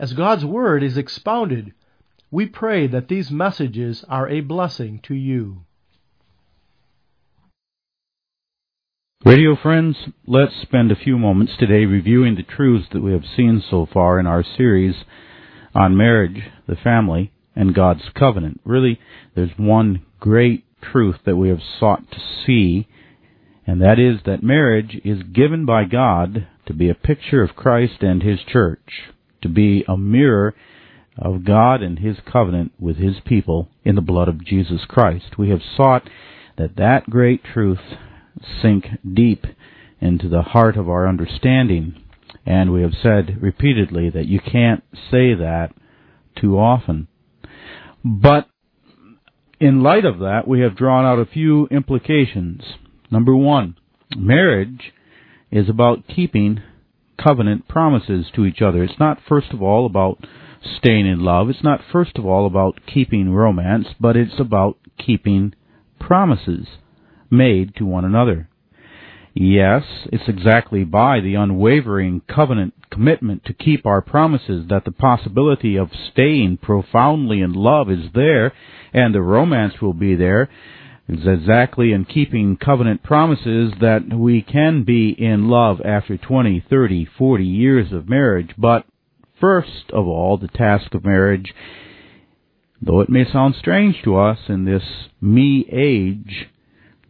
As God's Word is expounded, we pray that these messages are a blessing to you. Radio friends, let's spend a few moments today reviewing the truths that we have seen so far in our series on marriage, the family, and God's covenant. Really, there's one great truth that we have sought to see, and that is that marriage is given by God to be a picture of Christ and His church to be a mirror of God and His covenant with His people in the blood of Jesus Christ. We have sought that that great truth sink deep into the heart of our understanding, and we have said repeatedly that you can't say that too often. But in light of that, we have drawn out a few implications. Number one, marriage is about keeping covenant promises to each other. It's not, first of all, about staying in love. It's not, first of all, about keeping romance, but it's about keeping promises made to one another. Yes, it's exactly by the unwavering covenant commitment to keep our promises that the possibility of staying profoundly in love is there and the romance will be there it's exactly in keeping covenant promises that we can be in love after 20, 30, 40 years of marriage. But first of all, the task of marriage, though it may sound strange to us in this me age,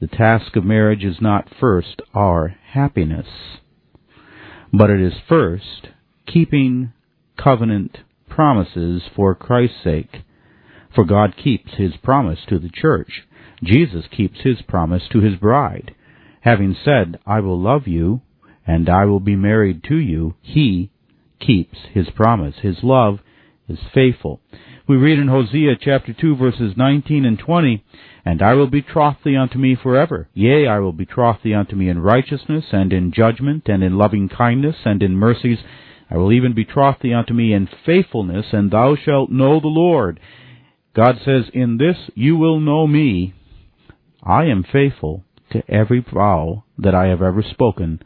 the task of marriage is not first our happiness, but it is first keeping covenant promises for Christ's sake. For God keeps his promise to the church. Jesus keeps his promise to his bride. Having said, I will love you, and I will be married to you, he keeps his promise. His love is faithful. We read in Hosea chapter 2 verses 19 and 20, And I will betroth thee unto me forever. Yea, I will betroth thee unto me in righteousness, and in judgment, and in loving kindness, and in mercies. I will even betroth thee unto me in faithfulness, and thou shalt know the Lord. God says, In this you will know me, I am faithful to every vow that I have ever spoken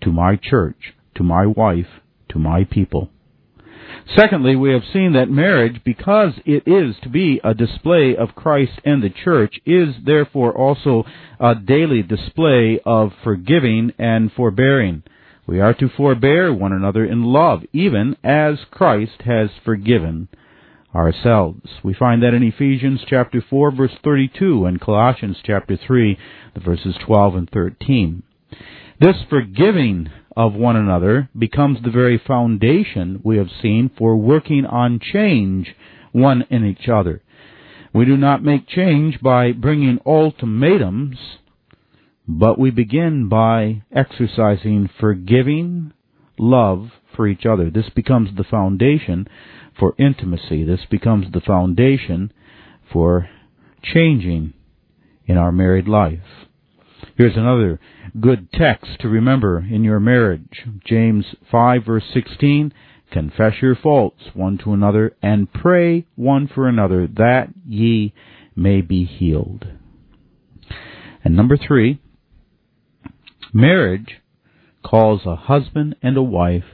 to my church, to my wife, to my people. Secondly, we have seen that marriage, because it is to be a display of Christ and the church, is therefore also a daily display of forgiving and forbearing. We are to forbear one another in love, even as Christ has forgiven ourselves. We find that in Ephesians chapter 4 verse 32 and Colossians chapter 3 the verses 12 and 13. This forgiving of one another becomes the very foundation we have seen for working on change one in each other. We do not make change by bringing ultimatums, but we begin by exercising forgiving love for each other. This becomes the foundation for intimacy. This becomes the foundation for changing in our married life. Here's another good text to remember in your marriage. James 5 verse 16, confess your faults one to another and pray one for another that ye may be healed. And number three, marriage calls a husband and a wife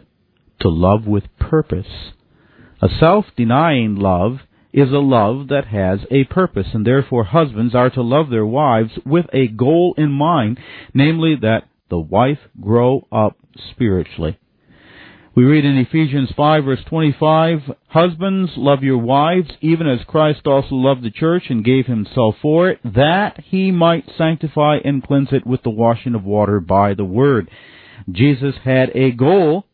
to love with purpose a self-denying love is a love that has a purpose, and therefore husbands are to love their wives with a goal in mind, namely that the wife grow up spiritually. We read in Ephesians 5 verse 25, Husbands, love your wives, even as Christ also loved the church and gave himself for it, that he might sanctify and cleanse it with the washing of water by the word. Jesus had a goal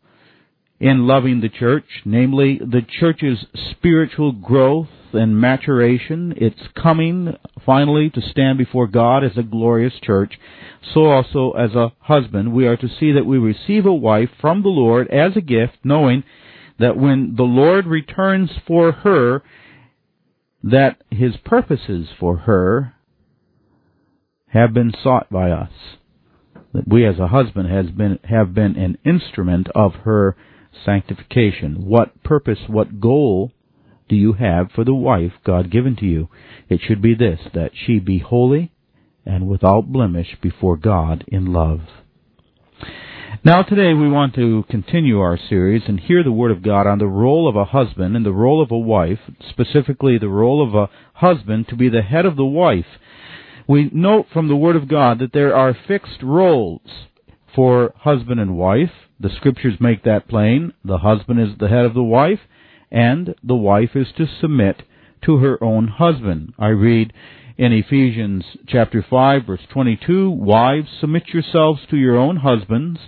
in loving the church, namely the church's spiritual growth and maturation, its coming finally to stand before God as a glorious church, so also as a husband, we are to see that we receive a wife from the Lord as a gift, knowing that when the Lord returns for her, that his purposes for her have been sought by us. That we as a husband has been have been an instrument of her sanctification. What purpose, what goal do you have for the wife God given to you? It should be this, that she be holy and without blemish before God in love. Now today we want to continue our series and hear the Word of God on the role of a husband and the role of a wife, specifically the role of a husband to be the head of the wife. We note from the Word of God that there are fixed roles for husband and wife. The Scriptures make that plain. The husband is the head of the wife, and the wife is to submit to her own husband. I read in Ephesians chapter 5 verse 22, wives submit yourselves to your own husbands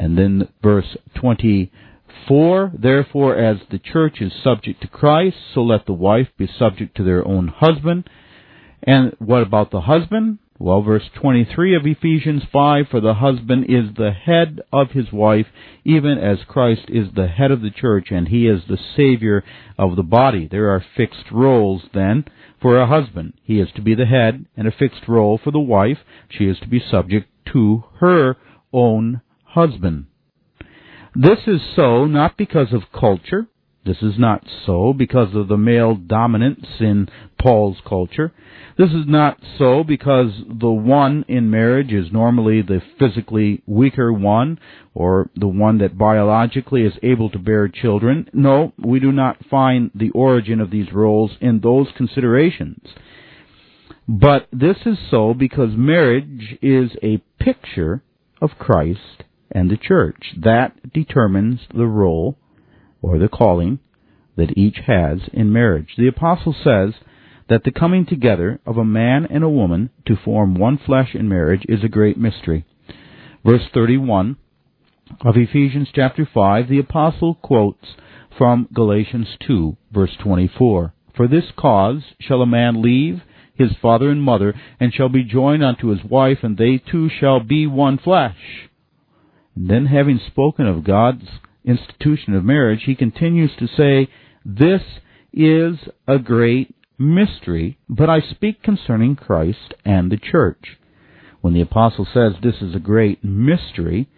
and then verse 24, therefore as the church is subject to Christ, so let the wife be subject to their own husband. And what about the husband? Well, verse 23 of Ephesians 5, for the husband is the head of his wife, even as Christ is the head of the church, and he is the Savior of the body. There are fixed roles then for a husband. He is to be the head, and a fixed role for the wife. She is to be subject to her own husband. This is so not because of culture. This is not so because of the male dominance in Paul's culture. This is not so because the one in marriage is normally the physically weaker one or the one that biologically is able to bear children. No, we do not find the origin of these roles in those considerations. But this is so because marriage is a picture of Christ and the church. That determines the role or the calling that each has in marriage. The apostle says that the coming together of a man and a woman to form one flesh in marriage is a great mystery. Verse 31 of Ephesians chapter 5, the apostle quotes from Galatians 2, verse 24. For this cause shall a man leave his father and mother, and shall be joined unto his wife, and they two shall be one flesh. And then, having spoken of God's institution of marriage, he continues to say, This is a great mystery, but I speak concerning Christ and the church. When the apostle says this is a great mystery,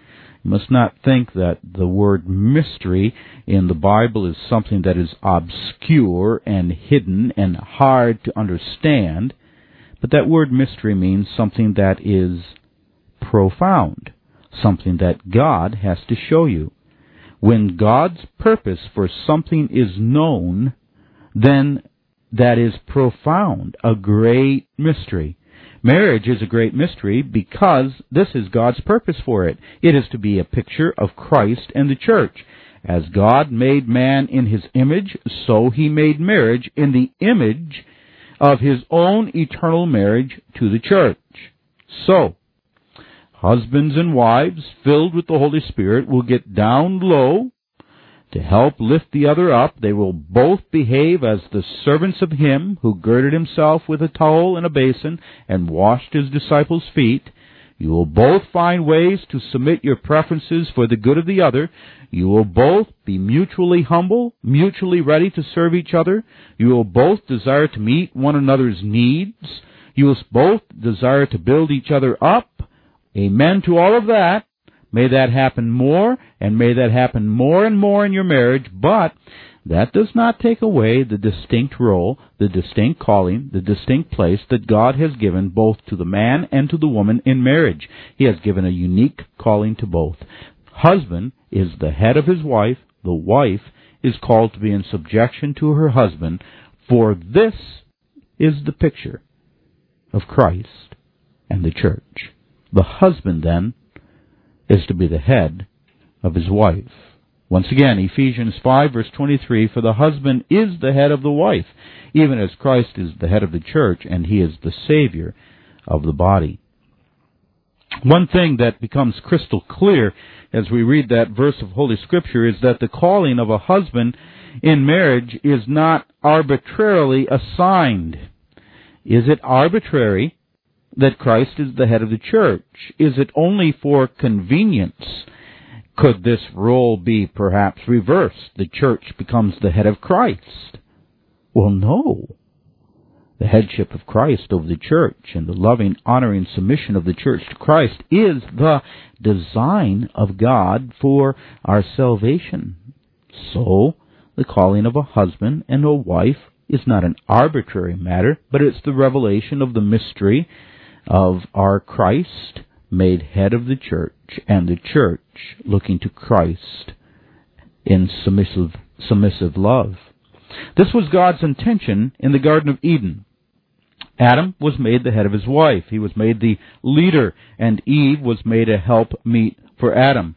you must not think that the word mystery in the Bible is something that is obscure and hidden and hard to understand, but that word mystery means something that is profound something that God has to show you. When God's purpose for something is known, then that is profound, a great mystery. Marriage is a great mystery because this is God's purpose for it. It is to be a picture of Christ and the church. As God made man in his image, so he made marriage in the image of his own eternal marriage to the church. So, Husbands and wives filled with the Holy Spirit will get down low to help lift the other up. They will both behave as the servants of Him who girded himself with a towel and a basin and washed his disciples' feet. You will both find ways to submit your preferences for the good of the other. You will both be mutually humble, mutually ready to serve each other. You will both desire to meet one another's needs. You will both desire to build each other up Amen to all of that. May that happen more, and may that happen more and more in your marriage, but that does not take away the distinct role, the distinct calling, the distinct place that God has given both to the man and to the woman in marriage. He has given a unique calling to both. Husband is the head of his wife, the wife is called to be in subjection to her husband, for this is the picture of Christ and the church. The husband, then, is to be the head of his wife. Once again, Ephesians 5 verse 23, for the husband is the head of the wife, even as Christ is the head of the church, and he is the Savior of the body. One thing that becomes crystal clear as we read that verse of Holy Scripture is that the calling of a husband in marriage is not arbitrarily assigned. Is it arbitrary that Christ is the head of the church? Is it only for convenience? Could this role be perhaps reversed? The church becomes the head of Christ. Well, no. The headship of Christ over the church and the loving, honoring submission of the church to Christ is the design of God for our salvation. So, the calling of a husband and a wife is not an arbitrary matter, but it's the revelation of the mystery of our Christ made head of the church and the church looking to Christ in submissive, submissive love. This was God's intention in the Garden of Eden. Adam was made the head of his wife. He was made the leader, and Eve was made a help meet for Adam.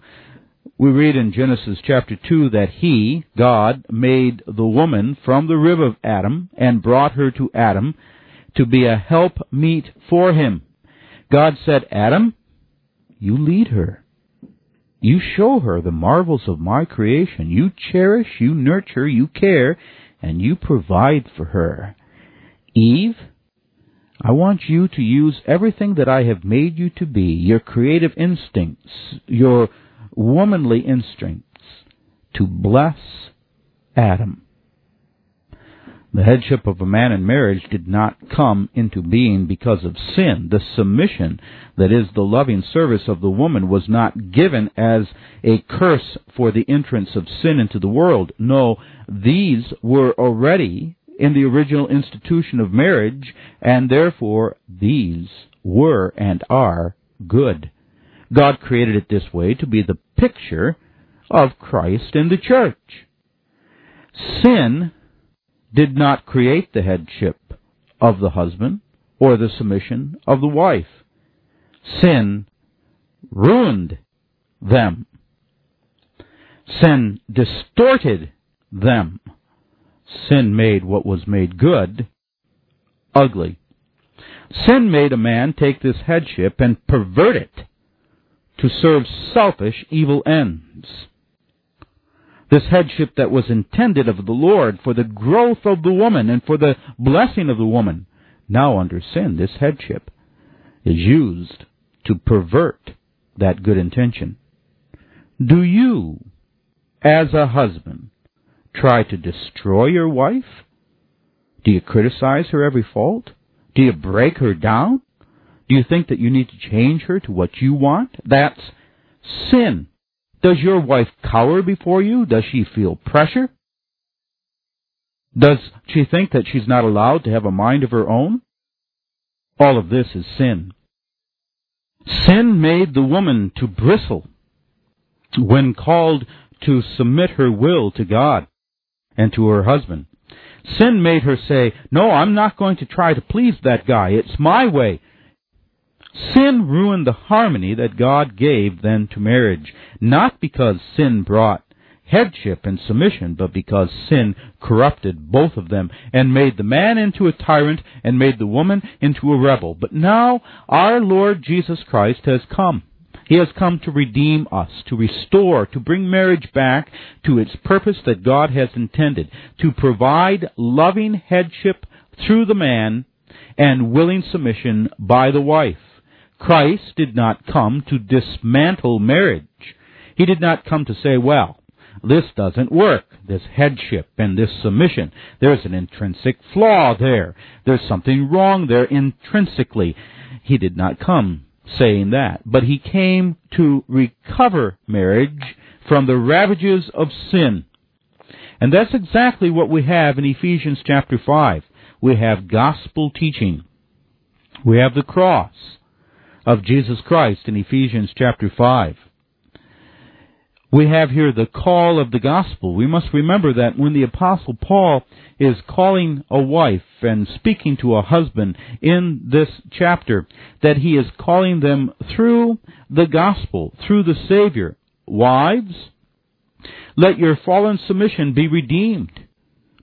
We read in Genesis chapter 2 that he, God, made the woman from the rib of Adam and brought her to Adam to be a help meet for him. God said, Adam, you lead her. You show her the marvels of my creation. You cherish, you nurture, you care, and you provide for her. Eve, I want you to use everything that I have made you to be, your creative instincts, your womanly instincts, to bless Adam. The headship of a man in marriage did not come into being because of sin. The submission, that is, the loving service of the woman, was not given as a curse for the entrance of sin into the world. No, these were already in the original institution of marriage, and therefore these were and are good. God created it this way to be the picture of Christ and the church. Sin did not create the headship of the husband or the submission of the wife. Sin ruined them. Sin distorted them. Sin made what was made good ugly. Sin made a man take this headship and pervert it to serve selfish evil ends this headship that was intended of the Lord for the growth of the woman and for the blessing of the woman. Now, under sin, this headship is used to pervert that good intention. Do you, as a husband, try to destroy your wife? Do you criticize her every fault? Do you break her down? Do you think that you need to change her to what you want? That's sin. Does your wife cower before you? Does she feel pressure? Does she think that she's not allowed to have a mind of her own? All of this is sin. Sin made the woman to bristle when called to submit her will to God and to her husband. Sin made her say, No, I'm not going to try to please that guy. It's my way. Sin ruined the harmony that God gave then to marriage, not because sin brought headship and submission, but because sin corrupted both of them and made the man into a tyrant and made the woman into a rebel. But now our Lord Jesus Christ has come. He has come to redeem us, to restore, to bring marriage back to its purpose that God has intended, to provide loving headship through the man and willing submission by the wife. Christ did not come to dismantle marriage. He did not come to say, well, this doesn't work, this headship and this submission. There's an intrinsic flaw there. There's something wrong there intrinsically. He did not come saying that, but he came to recover marriage from the ravages of sin. And that's exactly what we have in Ephesians chapter 5. We have gospel teaching. We have the cross of Jesus Christ in Ephesians chapter 5. We have here the call of the gospel. We must remember that when the apostle Paul is calling a wife and speaking to a husband in this chapter, that he is calling them through the gospel, through the Savior. Wives, let your fallen submission be redeemed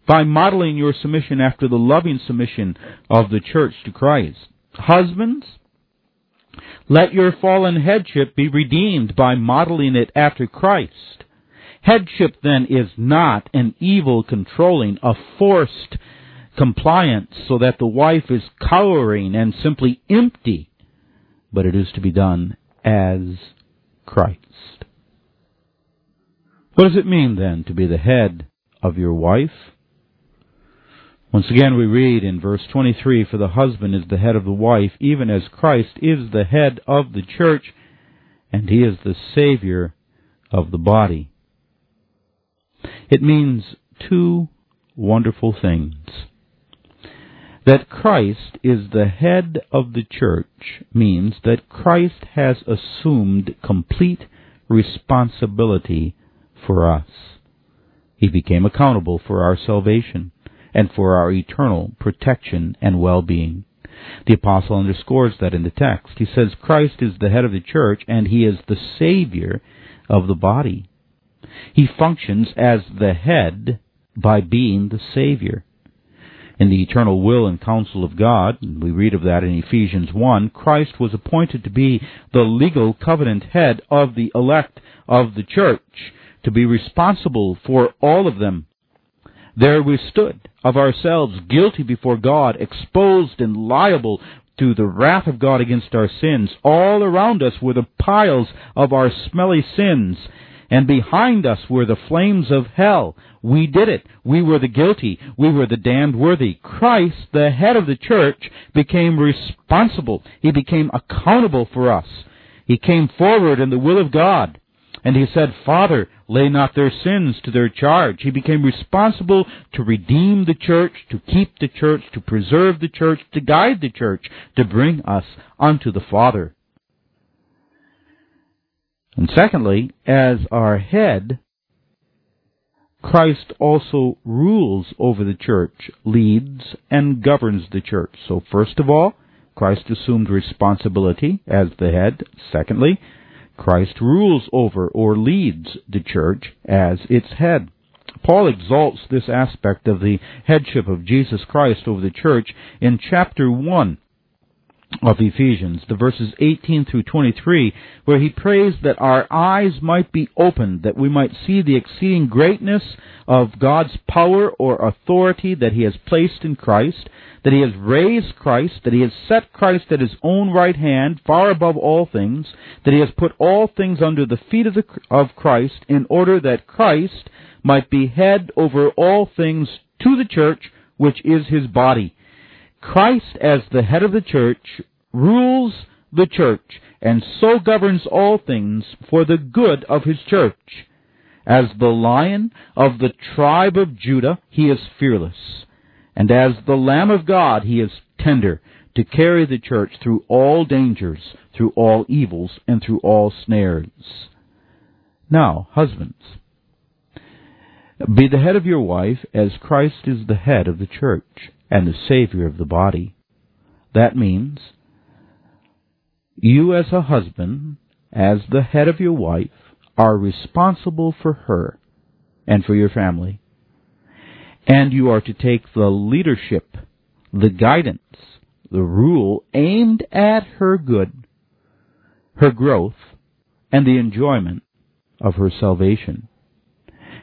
by modeling your submission after the loving submission of the church to Christ. Husbands, let your fallen headship be redeemed by modeling it after Christ. Headship then is not an evil controlling, a forced compliance so that the wife is cowering and simply empty, but it is to be done as Christ. What does it mean then to be the head of your wife? Once again, we read in verse 23 For the husband is the head of the wife, even as Christ is the head of the church, and he is the Savior of the body. It means two wonderful things. That Christ is the head of the church means that Christ has assumed complete responsibility for us. He became accountable for our salvation and for our eternal protection and well-being. The apostle underscores that in the text. He says Christ is the head of the church and he is the savior of the body. He functions as the head by being the savior. In the eternal will and counsel of God, and we read of that in Ephesians 1, Christ was appointed to be the legal covenant head of the elect of the church, to be responsible for all of them there we stood, of ourselves guilty before God, exposed and liable to the wrath of God against our sins. All around us were the piles of our smelly sins, and behind us were the flames of hell. We did it. We were the guilty. We were the damned worthy. Christ, the head of the church, became responsible. He became accountable for us. He came forward in the will of God. And he said, Father, lay not their sins to their charge. He became responsible to redeem the church, to keep the church, to preserve the church, to guide the church, to bring us unto the Father. And secondly, as our head, Christ also rules over the church, leads and governs the church. So first of all, Christ assumed responsibility as the head. Secondly, Christ rules over or leads the church as its head. Paul exalts this aspect of the headship of Jesus Christ over the church in chapter 1 of Ephesians, the verses 18 through 23, where he prays that our eyes might be opened, that we might see the exceeding greatness of God's power or authority that he has placed in Christ, that he has raised Christ, that he has set Christ at his own right hand, far above all things, that he has put all things under the feet of, the, of Christ, in order that Christ might be head over all things to the church, which is his body. Christ, as the head of the church, rules the church, and so governs all things for the good of his church. As the lion of the tribe of Judah, he is fearless. And as the Lamb of God, he is tender to carry the church through all dangers, through all evils, and through all snares. Now, husbands, be the head of your wife as Christ is the head of the church and the Savior of the body. That means you as a husband, as the head of your wife, are responsible for her and for your family. And you are to take the leadership, the guidance, the rule aimed at her good, her growth, and the enjoyment of her salvation.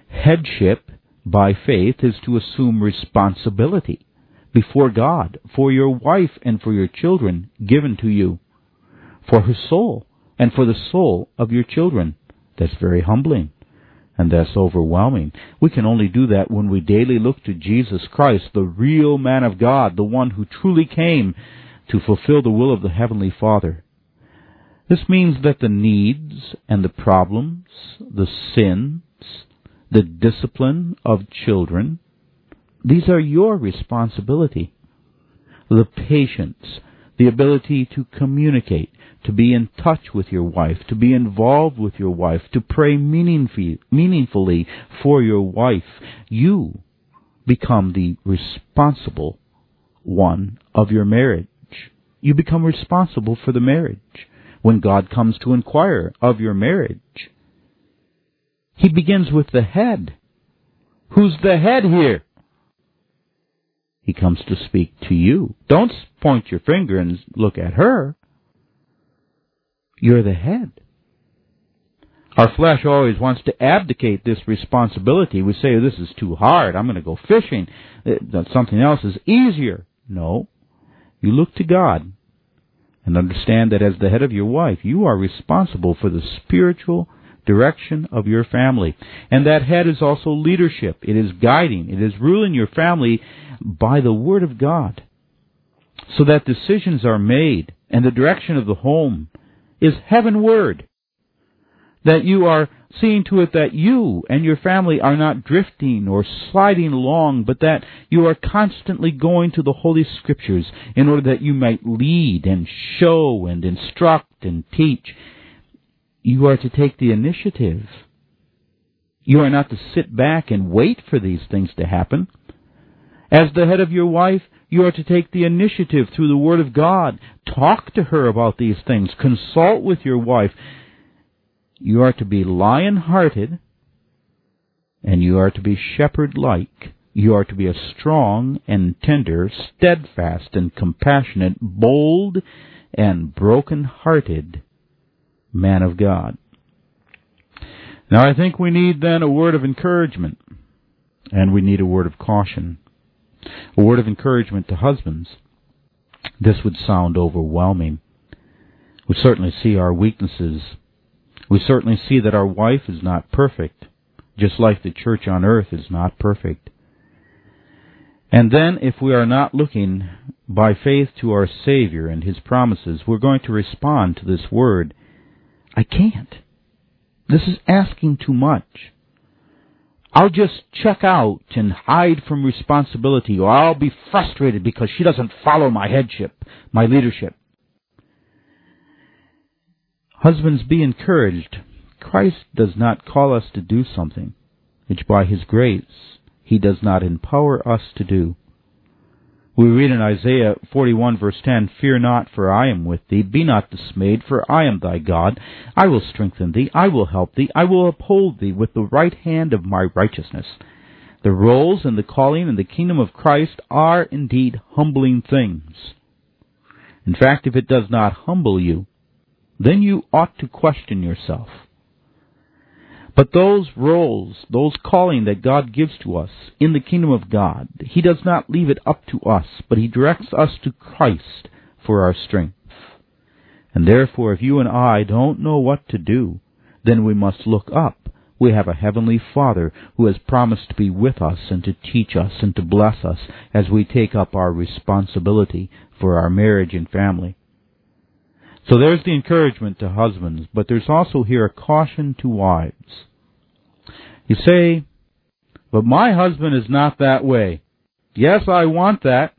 Headship by faith is to assume responsibility before God for your wife and for your children given to you, for her soul and for the soul of your children. That's very humbling and that's overwhelming. We can only do that when we daily look to Jesus Christ, the real man of God, the one who truly came to fulfill the will of the Heavenly Father. This means that the needs and the problems, the sins, the discipline of children, these are your responsibility. The patience, the ability to communicate, to be in touch with your wife, to be involved with your wife, to pray meaningfully for your wife. You become the responsible one of your marriage. You become responsible for the marriage. When God comes to inquire of your marriage, He begins with the head. Who's the head here? He comes to speak to you. Don't point your finger and look at her. You're the head. Our flesh always wants to abdicate this responsibility. We say, this is too hard. I'm going to go fishing. Uh, that something else is easier. No. You look to God and understand that as the head of your wife, you are responsible for the spiritual direction of your family. And that head is also leadership. It is guiding. It is ruling your family by the Word of God. So that decisions are made and the direction of the home is heavenward. That you are seeing to it that you and your family are not drifting or sliding along, but that you are constantly going to the Holy Scriptures in order that you might lead and show and instruct and teach. You are to take the initiative. You are not to sit back and wait for these things to happen. As the head of your wife, you are to take the initiative through the Word of God. Talk to her about these things. Consult with your wife. You are to be lion hearted, and you are to be shepherd like. You are to be a strong and tender, steadfast and compassionate, bold and broken hearted man of God. Now I think we need then a word of encouragement, and we need a word of caution. A word of encouragement to husbands. This would sound overwhelming. We certainly see our weaknesses we certainly see that our wife is not perfect, just like the church on earth is not perfect. And then, if we are not looking by faith to our Savior and His promises, we're going to respond to this word, I can't. This is asking too much. I'll just check out and hide from responsibility, or I'll be frustrated because she doesn't follow my headship, my leadership. Husbands, be encouraged. Christ does not call us to do something which by His grace He does not empower us to do. We read in Isaiah 41 verse 10, Fear not, for I am with thee. Be not dismayed, for I am thy God. I will strengthen thee. I will help thee. I will uphold thee with the right hand of my righteousness. The roles and the calling in the kingdom of Christ are indeed humbling things. In fact, if it does not humble you, then you ought to question yourself. But those roles, those calling that God gives to us in the kingdom of God, He does not leave it up to us, but He directs us to Christ for our strength. And therefore, if you and I don't know what to do, then we must look up. We have a heavenly Father who has promised to be with us and to teach us and to bless us as we take up our responsibility for our marriage and family. So there's the encouragement to husbands, but there's also here a caution to wives. You say, but my husband is not that way. Yes, I want that.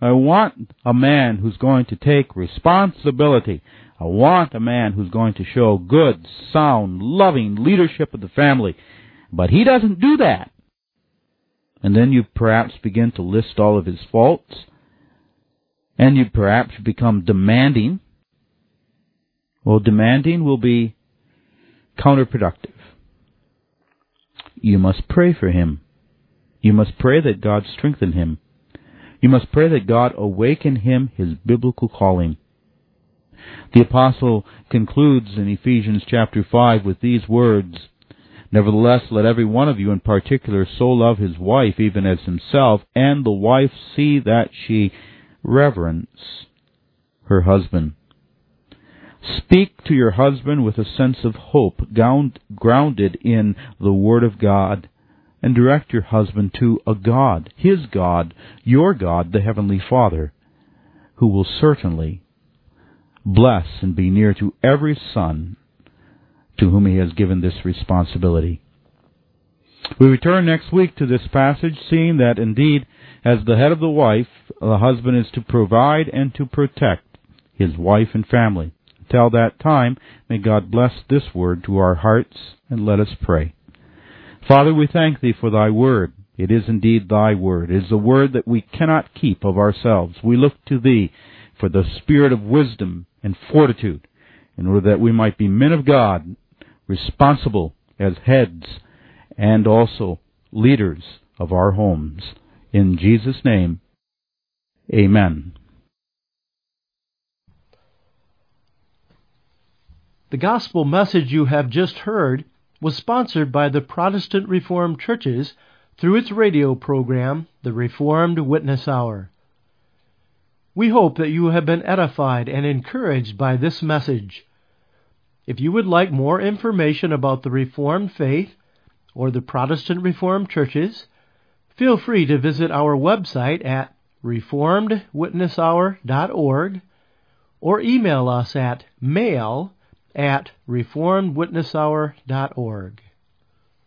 I want a man who's going to take responsibility. I want a man who's going to show good, sound, loving leadership of the family. But he doesn't do that. And then you perhaps begin to list all of his faults. And you perhaps become demanding well, demanding will be counterproductive. You must pray for him. You must pray that God strengthen him. You must pray that God awaken him his biblical calling. The apostle concludes in Ephesians chapter 5 with these words, Nevertheless, let every one of you in particular so love his wife even as himself, and the wife see that she reverence her husband. Speak to your husband with a sense of hope grounded in the Word of God. And direct your husband to a God, his God, your God, the Heavenly Father, who will certainly bless and be near to every son to whom he has given this responsibility. We return next week to this passage, seeing that indeed, as the head of the wife, the husband is to provide and to protect his wife and family. Till that time, may God bless this word to our hearts, and let us pray. Father, we thank Thee for Thy word. It is indeed Thy word. It is a word that we cannot keep of ourselves. We look to Thee for the spirit of wisdom and fortitude, in order that we might be men of God, responsible as heads, and also leaders of our homes. In Jesus' name, Amen. The gospel message you have just heard was sponsored by the Protestant Reformed Churches through its radio program, The Reformed Witness Hour. We hope that you have been edified and encouraged by this message. If you would like more information about the Reformed faith or the Protestant Reformed churches, feel free to visit our website at reformedwitnesshour.org or email us at mail at reformedwitnesshour.org.